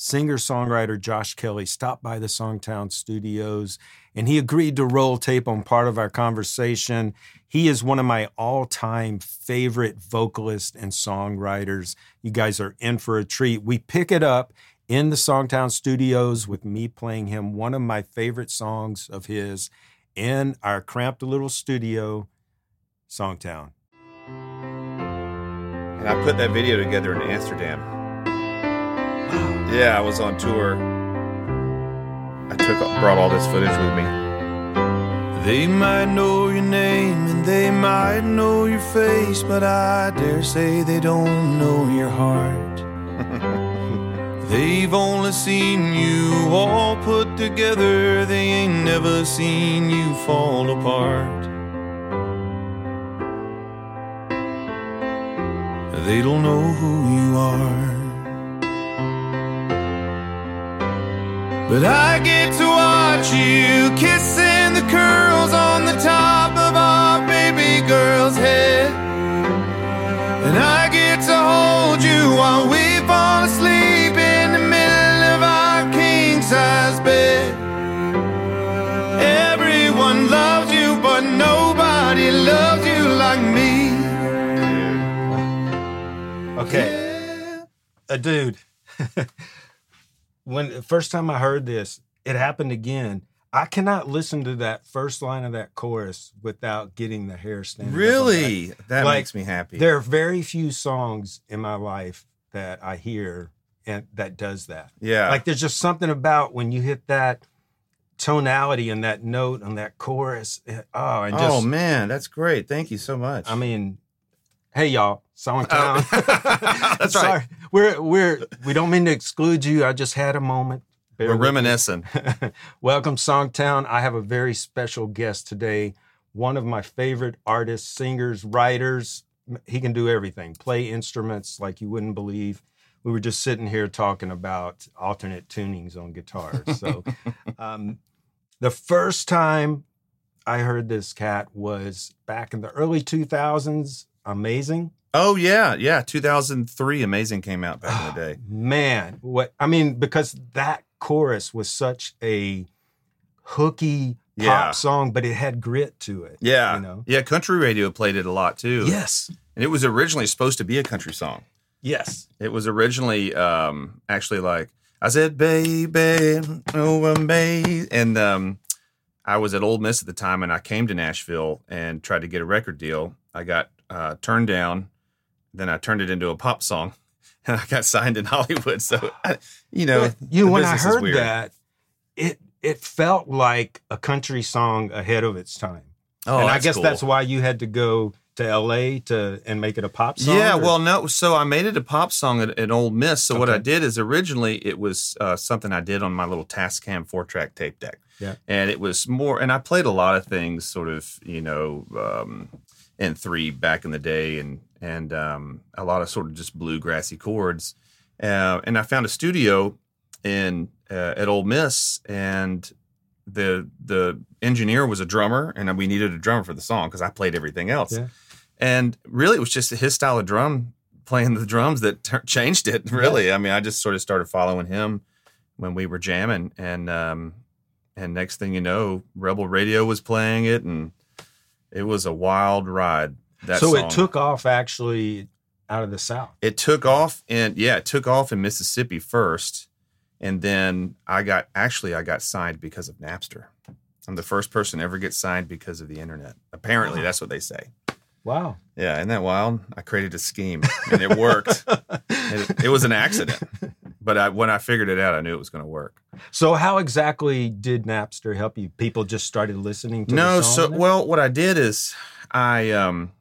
singer songwriter Josh Kelley stopped by the SongTown studios and he agreed to roll tape on part of our conversation. He is one of my all time favorite vocalists and songwriters. You guys are in for a treat. We pick it up in the SongTown studios with me playing him one of my favorite songs of his in our cramped little studio, SongTown. And I put that video together in Amsterdam. Yeah, I was on tour. I took brought all this footage with me. They might know your name and they might know your face, but I dare say they don't know your heart. They've only seen you all put together, they ain't never seen you fall apart. They don't know who you are. But I get to watch you kissing the curls on the top of our baby girl's head. And I get to hold you while we fall asleep in the middle of our king size bed. Everyone loves you, but nobody loves you like me. Okay. A dude. when the first time I heard this, it happened again. I cannot listen to that first line of that chorus without getting the hair standing. up on my Really? That Like, makes me happy. There are very few songs in my life that I hear and that does that. yeah. Like there's just something about when you hit that tonality and that note on that chorus. oh, and oh, just oh man, that's great. Thank you so much. I mean, hey y'all, SongTown. Oh. That's right. We're we're we don't mean to exclude you. I just had a moment. Bear we're reminiscing. Welcome, SongTown. I have a very special guest today. One of my favorite artists, singers, writers. He can do everything. Play instruments like you wouldn't believe. We were just sitting here talking about alternate tunings on guitars. So, um, the first time I heard this cat was back in the early 2000s. Amazing. Oh yeah, yeah. 2003, Amazing came out back in the day. Man, what I mean, because that chorus was such a hooky pop Yeah. song, but it had grit to it. Yeah, You know? yeah. Country radio played it a lot too. Yes. and it was originally supposed to be a country song. Yes. It was originally um, actually like I said, "Baby, oh baby," and um, I was at Ole Miss at the time, and I came to Nashville and tried to get a record deal. I got uh, turned down. Then I turned it into a pop song, and I got signed in Hollywood. So, I, you know, But, you know, when I heard that, it it felt like a country song ahead of its time. oh, and I guess cool. that's why you had to go to LA to and make it a pop song. Yeah, or- well, no. So I made it a pop song at, at Ole Miss. So what I did is originally it was uh, something I did on my little Tascam four track tape deck. Yeah. and it was more. And I played a lot of things, sort of, you know, um, in three back in the day, and and um, a lot of sort of just bluegrassy chords. Uh, and I found a studio in uh, at Ole Miss, and the the engineer was a drummer, and we needed a drummer for the song because I played everything else. Yeah. And really, it was just his style of drum playing the drums that t- changed it. Really, I mean, I just sort of started following him when we were jamming, and um, and next thing you know, Rebel Radio was playing it, and it was a wild ride. That so song. it took off actually out of the South. It took off and yeah, it took off in Mississippi first. And then I got actually I got signed because of Napster. I'm the first person to ever get signed because of the internet. Apparently, Wow. that's what they say. Wow. Yeah, isn't that wild? I created a scheme and it worked. it, it was an accident, but I, when I figured it out, I knew it was going to work. So how exactly did Napster help you? People just started listening to No, the so well, what I did is I, um,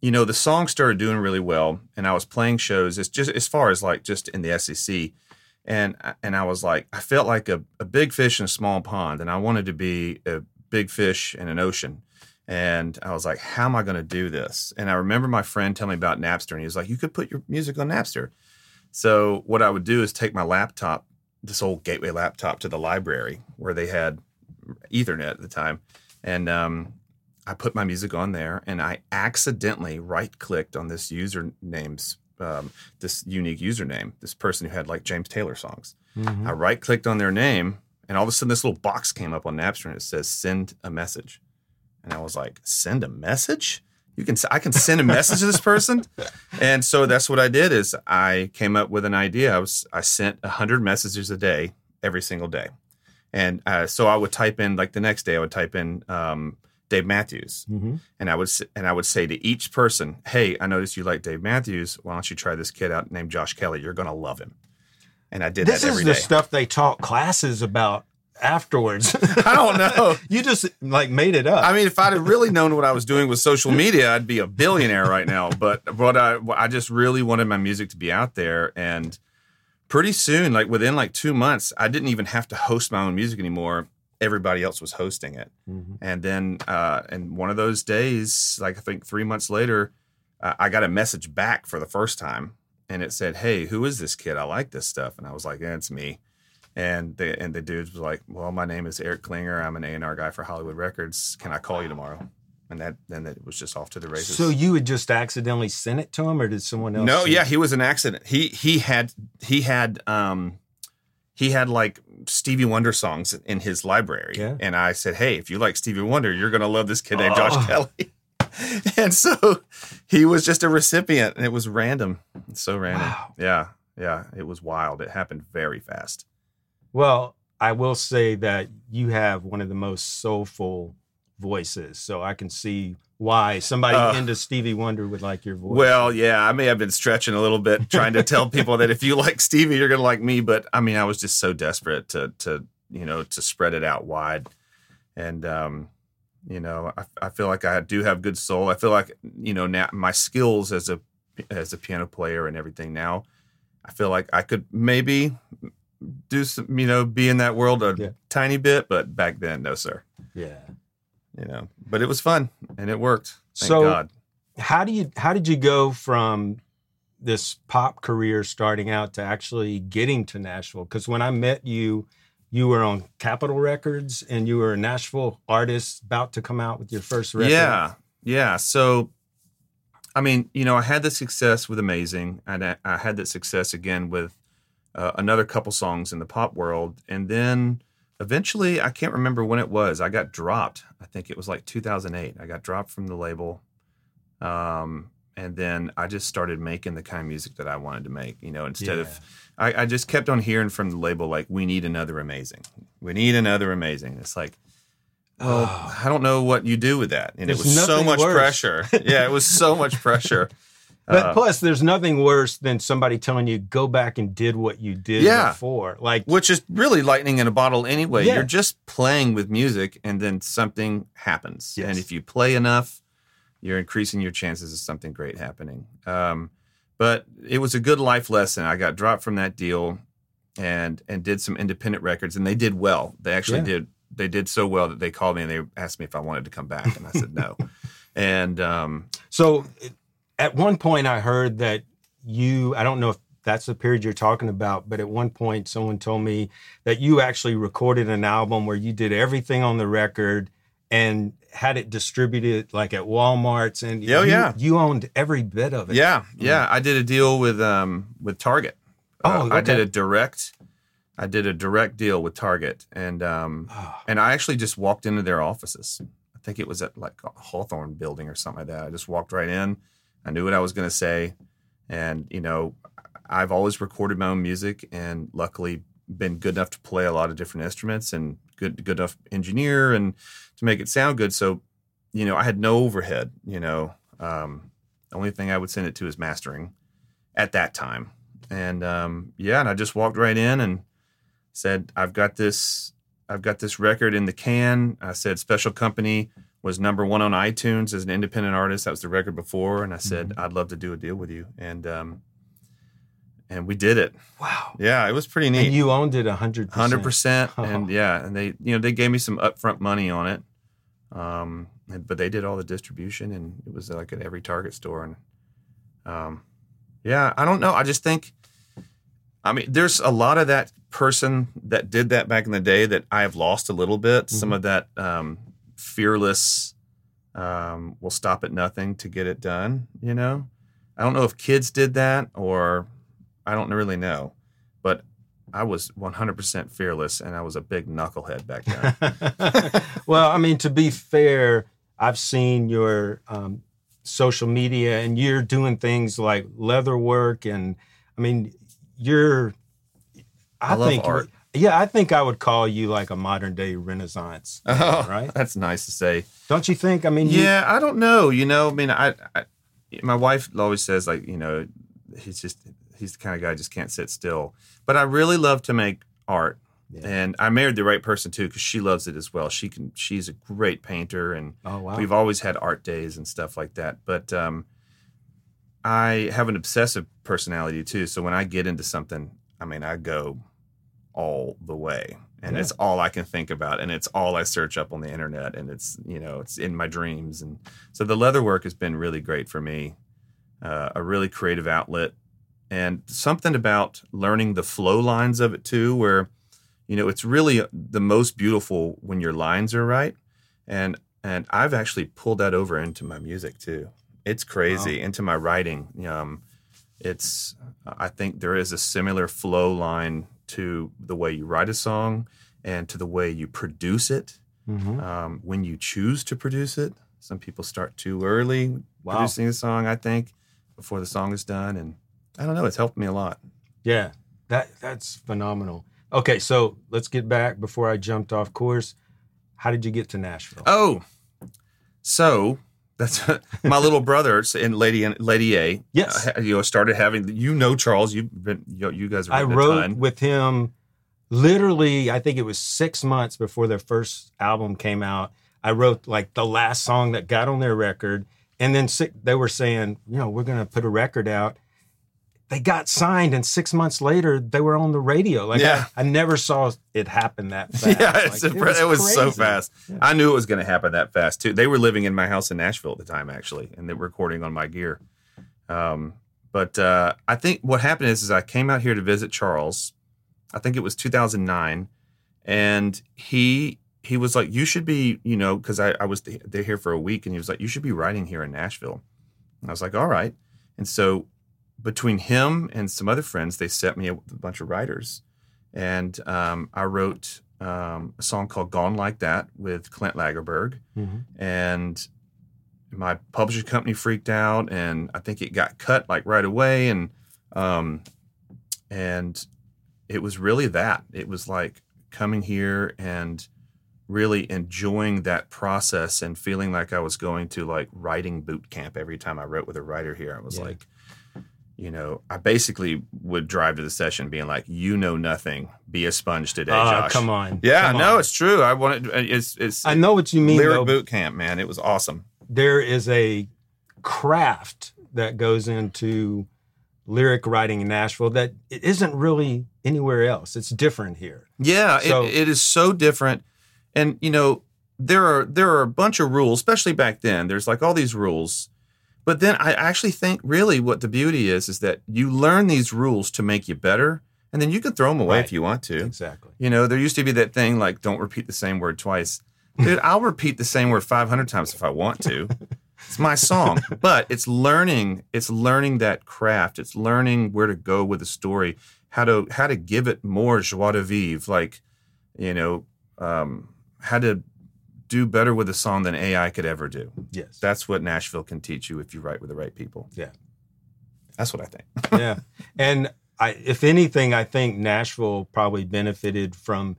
you know, the song started doing really well, and I was playing shows. It's just as far as like just in the SEC, and and I was like, I felt like a, a big fish in a small pond, and I wanted to be a big fish in an ocean. And I was like, how am I going to do this? And I remember my friend telling me about Napster, and he was like, you could put your music on Napster. So what I would do is take my laptop, this old gateway laptop, to the library where they had Ethernet at the time, and um, I put my music on there, and I accidentally right clicked on this username's um, this unique username, this person who had like James Taylor songs. Mhm. I right clicked on their name, and all of a sudden, this little box came up on Napster and it says "Send a message," and I was like, "Send a message? You can I can send a message to this person?" And so that's what I did. Is I came up with an idea. I was I sent hundred messages a day every single day, and uh, so I would type in like the next day I would type in um, Dave Matthews, Mhm. and I would and I would say to each person, "Hey, I noticed you like Dave Matthews. Why don't you try this kid out named Josh Kelley? You're gonna love him." And I did This that is every the stuff they taught classes about afterwards. I don't know. you just like made it up. I mean, if I'd have really known what I was doing with social media, I'd be a billionaire right now. But but I I just really wanted my music to be out there, and pretty soon, like within like two months, I didn't even have to host my own music anymore. Everybody else was hosting it, Mhm. and then uh, and one of those days, like I think three months later, uh, I got a message back for the first time, and it said, "Hey, who is this kid? I like this stuff." And I was like, "Yeah, it's me." And the and the dude was like, "Well, my name is Eric Klinger. I'm an A and R guy for Hollywood Records. Can I call you tomorrow?" And that then it was just off to the races. so you had just accidentally sent it to him, or did someone else? no, yeah, it? he was an accident. He he had he had um he had like Stevie Wonder songs in his library, Yeah. and I said, "Hey, if you like Stevie Wonder, you're gonna love this kid named Oh. Josh Kelley." and so he was just a recipient, and it was random, so random. Wow. Yeah, yeah, it was wild. It happened very fast. Well, I will say that you have one of the most soulful voices, so I can see why somebody Uh, into Stevie Wonder would like your voice. Well, yeah, I may have been stretching a little bit trying to tell people that if you like Stevie, you're gonna like me. But I mean, I was just so desperate to to you know to spread it out wide, and um, you know, I, I feel like I do have good soul. I feel like you know now my skills as a as a piano player and everything now, I feel like I could maybe do some you know be in that world a Yeah. tiny bit, but back then, no, sir. yeah. You know, but it was fun and it worked. Thank So- God. How do you how did you go from this pop career starting out to actually getting to Nashville? Because when I met you, you were on Capitol Records and you were a Nashville artist about to come out with your first record. Yeah, yeah. So, I mean, you know, I had the success with Amazing, and I, I had that success again with uh, another couple songs in the pop world, and then eventually, I can't remember when it was. I got dropped. I think it was like 2008. I got dropped from the label, um, and then I just started making the kind of music that I wanted to make. You know, instead Yeah. of I, I just kept on hearing from the label like, "We need another Amazing. We need another Amazing." It's like. Well, Oh. I don't know what you do with that. And There's it was so much worse. pressure. Yeah, it was so much pressure. But Uh, plus, there's nothing worse than somebody telling you go back and did what you did Yeah. before. Like, which is really lightning in a bottle anyway. Yeah. You're just playing with music and then something happens. Yes. And if you play enough, you're increasing your chances of something great happening. Um, but it was a good life lesson. I got dropped from that deal and and did some independent records and they did well. They actually Yeah. did they did so well that they called me and they asked me if I wanted to come back and I said no. And um, so at one point, I heard that you, I don't know if that's the period you're talking about, but at one point, someone told me that you actually recorded an album where you did everything on the record and had it distributed like at Walmart's and Yeah, you, yeah. you owned every bit of it. Yeah, yeah. I did a deal with um with Target. Oh, Uh, I did a direct. I did a direct deal with Target, and um Oh, and I actually just walked into their offices. I think it was at like a Hawthorne building or something like that. I just walked right in. I knew what I was going to say, and you know, I've always recorded my own music, and luckily been good enough to play a lot of different instruments and good good enough engineer and to make it sound good. So, you know, I had no overhead. You know, um, the only thing I would send it to is mastering at that time. And um, yeah, and I just walked right in and said, "I've got this. I've got this record in the can." I said, "Special Company was number one on iTunes as an independent artist. That was the record before." And I said, "I'd love to do a deal with you." And um, and we did it. wow. Yeah, it was pretty neat. And you owned it 100%. Percent, Oh. and yeah, and they, you know, they gave me some upfront money on it, um, and- but they did all the distribution, and it was like at every Target store, and um, yeah, I don't know. I just think, I mean, there's a lot of that person that did that back in the day that I have lost a little bit. Some Mhm. of that um, fearless, um, will stop at nothing to get it done, you know. I don't know if kids did that or I don't really know, but I was 100% fearless and I was a big knucklehead back then. well, I mean, to be fair, I've seen your um, social media and you're doing things like leather work. And I mean, you're, I, I love think, art. Yeah, I think I would call you like a modern day Renaissance, man, Oh, right? That's nice to say. Don't you think? I mean, you- Yeah, I don't know. You know, I mean, I, I my wife always says like, you know, he's just he's the kind of guy who just can't sit still. But I really love to make art, Yeah. and I married the right person too because she loves it as well. She can. She's a great painter, and oh, wow. we've always had art days and stuff like that. But um, I have an obsessive personality too. So when I get into something, I mean, I go all the way. And Yeah. it's all I can think about, and it's all I search up on the internet, and it's you know it's in my dreams, and so the leather work has been really great for me, uh, a really creative outlet, and something about learning the flow lines of it too, where you know it's really the most beautiful when your lines are right, and and I've actually pulled that over into my music too. It's crazy into my writing. Um, it's I think there is a similar flow line to the way you write a song and to the way you produce it Mhm. um, when you choose to produce it. Some people start too early Wow. producing a song, I think, before the song is done. And I don't know, it's helped me a lot. Yeah, that that's phenomenal. Okay, so let's get back before I jumped off course. How did you get to Nashville? Oh, so that's my little brother in Lady Lady A. Yes. uh, you know, started having you know Charles. You've been you, you guys have I wrote with him literally, I think it was six months before their first album came out. I wrote like the last song that got on their record. And then they were saying, you know, we're going to put a record out. They got signed, and six months later, they were on the radio. Like, Yeah. I, I never saw it happen that fast. Yeah, it's Like, a- it was, so fast. Yeah. I knew it was going to happen that fast too. They were living in my house in Nashville at the time, actually, and they were recording on my gear. Um, but uh, I think what happened is, is I came out here to visit Charles. I think it was 2009, and he he was like, "You should be, you know," because I, I was there here for a week, and he was like, "You should be writing here in Nashville." And I was like, "All right." And so between him and some other friends, they set me up with a bunch of writers, and um, I wrote um, a song called "Gone Like That" with Clint Lagerberg, Mhm. and my publishing company freaked out, and I think it got cut like right away, and um, and it was really that. It was like coming here and really enjoying that process and feeling like I was going to like writing boot camp every time I wrote with a writer here. I was Yeah. like, you know, I basically would drive to the session being like, "You know nothing. Be a sponge today, Ah, Josh." come on. Yeah, Come no, on. it's true. I wanted. It's it's I know what you mean. lyric though. boot camp, man. It was awesome. there is a craft that goes into lyric writing in Nashville that it isn't really anywhere else. It's different here. Yeah, So- it, it is so different. And you know, there are there are a bunch of rules, especially back then. There's like all these rules. But then I actually think really what the beauty is is that you learn these rules to make you better, and then you can throw them away Right. if you want to. Exactly. You know, there used to be that thing like don't repeat the same word twice. Dude, I'll repeat the same word 500 times if I want to. It's my song, but it's learning, it's learning that craft. It's learning where to go with a story, how to how to give it more joie de vivre, like, you know, um, how to do better with a song than AI could ever do. Yes. That's what Nashville can teach you if you write with the right people. Yeah. That's what I think. yeah. And I, if anything, I think Nashville probably benefited from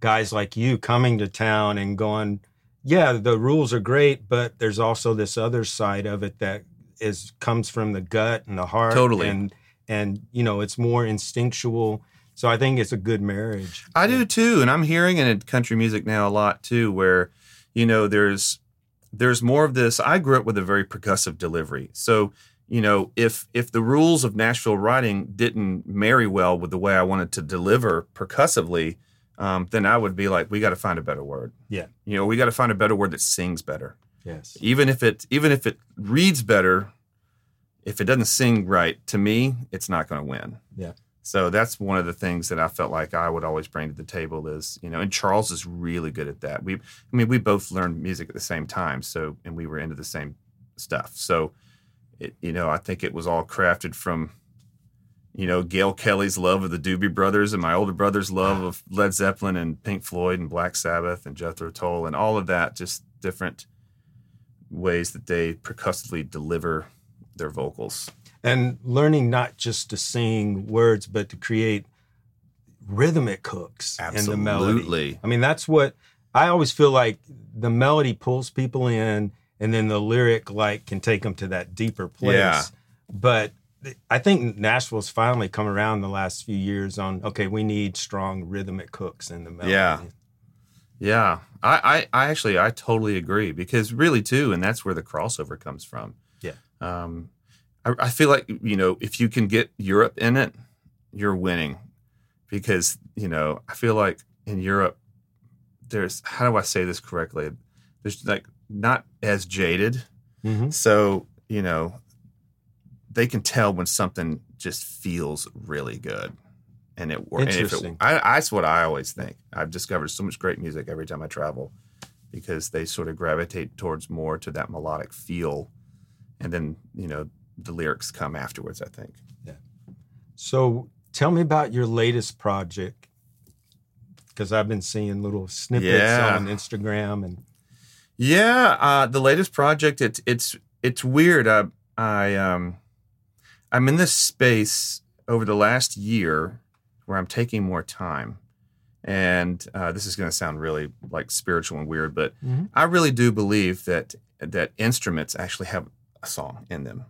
guys like you coming to town and going, yeah, the rules are great, but there's also this other side of it that is comes from the gut and the heart. Totally. And and you know, it's more instinctual. So I think it's a good marriage. I do too, and I'm hearing it in country music now a lot too, where you know there's there's more of this. I grew up with a very percussive delivery, so you know if if the rules of Nashville writing didn't marry well with the way I wanted to deliver percussively, um, then I would be like, we got to find a better word. Yeah. you know, we got to find a better word that sings better, Yes. even if it even if it reads better. If it doesn't sing right, to me, it's not going to win. Yeah. So that's one of the things that I felt like I would always bring to the table is, you know, and Charles is really good at that. We, I mean, we both learned music at the same time. So, and we were into the same stuff. So it, you know, I think it was all crafted from, you know, Gail Kelley's love of the Doobie Brothers and my older brother's love of Led Zeppelin and Pink Floyd and Black Sabbath and Jethro Tull and all of that. Just different ways that they percussively deliver their vocals. And learning not just to sing words, but to create rhythmic hooks in the melody. Absolutely. I mean, that's what I always feel like the melody pulls people in, and then the lyric like can take them to that deeper place. Yeah. But I think Nashville's finally come around the last few years on okay, we need strong rhythmic hooks in the melody. Yeah. Yeah, I, I, I actually, I totally agree because really too, and that's where the crossover comes from. Yeah. Um, I, I feel like you know if you can get Europe in it, you're winning, because you know I feel like in Europe, there's how do I say this correctly? There's like not as jaded, Mhm. so you know they can tell when something just feels really good. And it works. Interesting. I, that's what I always think. I've discovered so much great music every time I travel because they sort of gravitate towards more to that melodic feel. And then, you know, the lyrics come afterwards, I think. Yeah. So tell me about your latest project. Because I've been seeing little snippets Yeah. on Instagram and Yeah, uh, the latest project it's it's it's weird. I I um I'm in this space over the last year where I'm taking more time, and uh, this is going to sound really like spiritual and weird, but Mhm. I really do believe that that instruments actually have a song in them.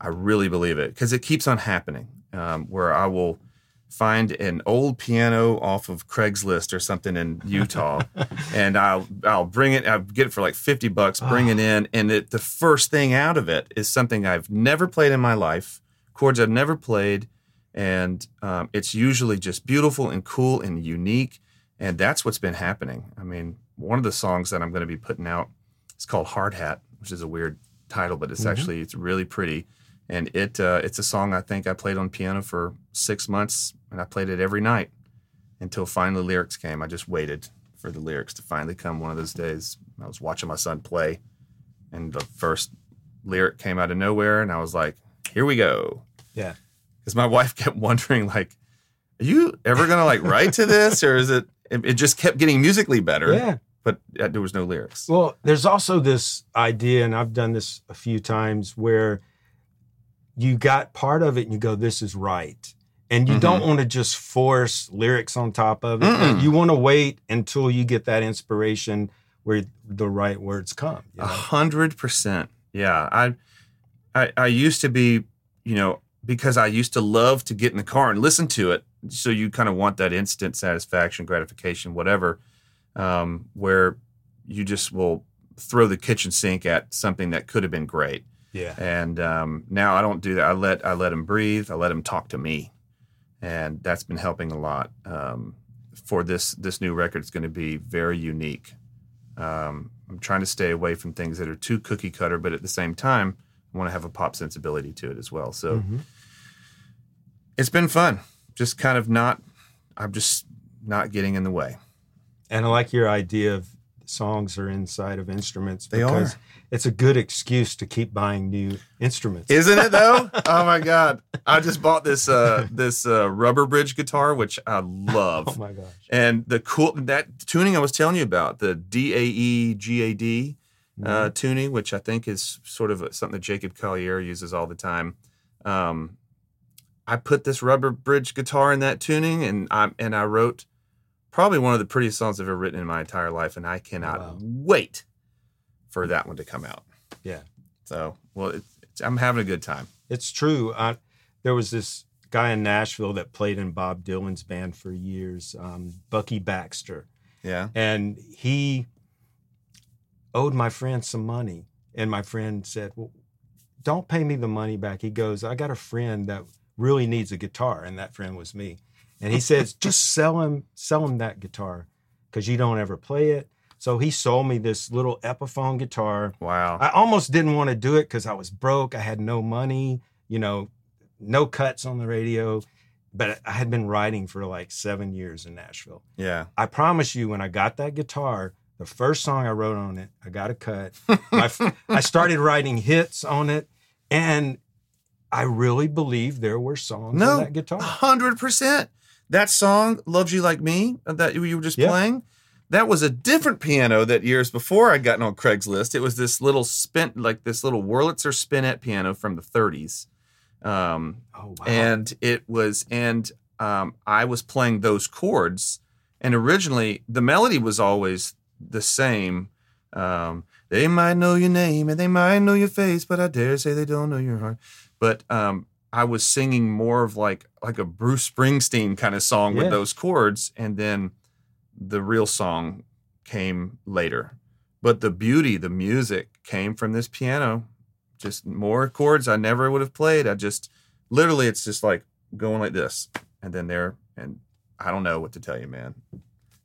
I really believe it because it keeps on happening. Um, where I will find an old piano off of Craigslist or something in Utah, and I'll I'll bring it. I'll get it for like fifty bucks. Bring it in, and it, the first thing out of it is something I've never played in my life, chords I've never played, and um, it's usually just beautiful and cool and unique. And that's what's been happening. I mean, one of the songs that I'm going to be putting out is called Hard Hat, which is a weird title, but it's Mhm. actually it's really pretty. And it uh, it's a song I think I played on piano for six months, and I played it every night until finally lyrics came. I just waited for the lyrics to finally come. One of those days, I was watching my son play, and the first lyric came out of nowhere, and I was like, "Here we go." Yeah. Because my wife kept wondering, like, "Are you ever gonna like write to this, or is it?" It, just kept getting musically better, yeah. but uh, there was no lyrics. Well, there's also this idea, and I've done this a few times, where you got part of it and you go, "This is right," and you don't want to just force lyrics on top of it. Mm-mm. You want to wait until you get that inspiration where the right words come. A hundred percent. Yeah. I, I I used to be, you know, because I used to love to get in the car and listen to it. So you kind of want that instant satisfaction, gratification, whatever, um, where you just will throw the kitchen sink at something that could have been great. Yeah. And um, now I don't do that. I let I let him breathe. I let him talk to me, and that's been helping a lot. Um, for this this new record, it's going to be very unique. Um, I'm trying to stay away from things that are too cookie cutter, but at the same time, I want to have a pop sensibility to it as well. So Mhm. it's been fun. Just kind of not. I'm just not getting in the way. And I like your idea of songs are inside of instruments They because are. it's a good excuse to keep buying new instruments. Isn't it though? oh my god! I just bought this uh, this uh, rubber bridge guitar, which I love. oh my gosh. And the cool that tuning I was telling you about, the D A E G A D uh, tuning, which I think is sort of something that Jacob Collier uses all the time. Um, I put this rubber bridge guitar in that tuning, and I and I wrote probably one of the prettiest songs I've ever written in my entire life, and I cannot Wow. wait for that one to come out. Yeah. So, well, it, it's, I'm having a good time. It's true. There was this guy in Nashville that played in Bob Dylan's band for years, um, Bucky Baxter, Yeah. and he owed my friend some money. And my friend said, "Well, don't pay me the money back." He goes, "I got a friend that really needs a guitar," and that friend was me. And he says, "Just sell him, sell him that guitar, because you don't ever play it." So he sold me this little Epiphone guitar. Wow. I almost didn't want to do it because I was broke. I had no money, you know, no cuts on the radio. But I had been writing for like seven years in Nashville. yeah. I promise you, when I got that guitar, the first song I wrote on it, I got a cut. My, I started writing hits on it, And I really believe there were songs No. on that guitar. Hundred percent. That song, "Loves You Like Me," uh, that you were just Yeah. playing, that was a different piano that years before I'd gotten on Craigslist. It was this little spin, like this little Wurlitzer spinet piano from the 30s. Um, Oh wow. and it was and um, I was playing those chords, and originally the melody was always the same. Um, they might know your name and they might know your face, but I dare say they don't know your heart. But um, I was singing more of like like a Bruce Springsteen kind of song Yeah. with those chords, and then the real song came later. But the beauty, the music came from this piano. Just more chords I never would have played. I just literally it's just like going like this and then there and I don't know what to tell you, man.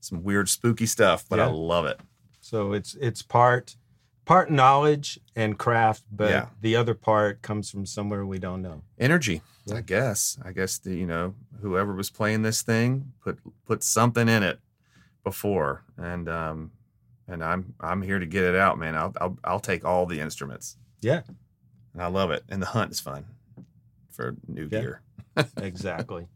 Some weird spooky stuff, but I love it. So it's it's part part knowledge and craft, but Yeah. the other part comes from somewhere we don't know. Energy, Yeah. I guess. I guess the you know whoever was playing this thing put put something in it before, and um and I'm I'm here to get it out, man. I'll I'll, I'll take all the instruments. Yeah. and I love it, and the hunt is fun for new Yeah. gear. exactly.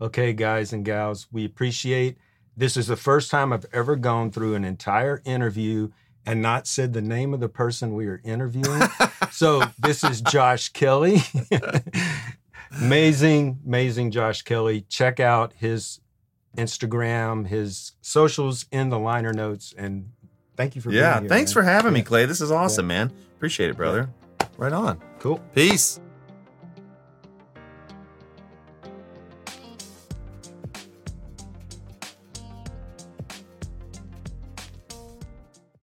Okay, guys and gals, we appreciate this is the first time I've ever gone through an entire interview and not said the name of the person we are interviewing. so this is Josh Kelley. amazing, amazing Josh Kelley. Check out his Instagram, his socials in the liner notes. And thank you for yeah, being here. thanks man. for having me, Clay. This is awesome, man. Appreciate it, brother. Right on. Cool. Peace.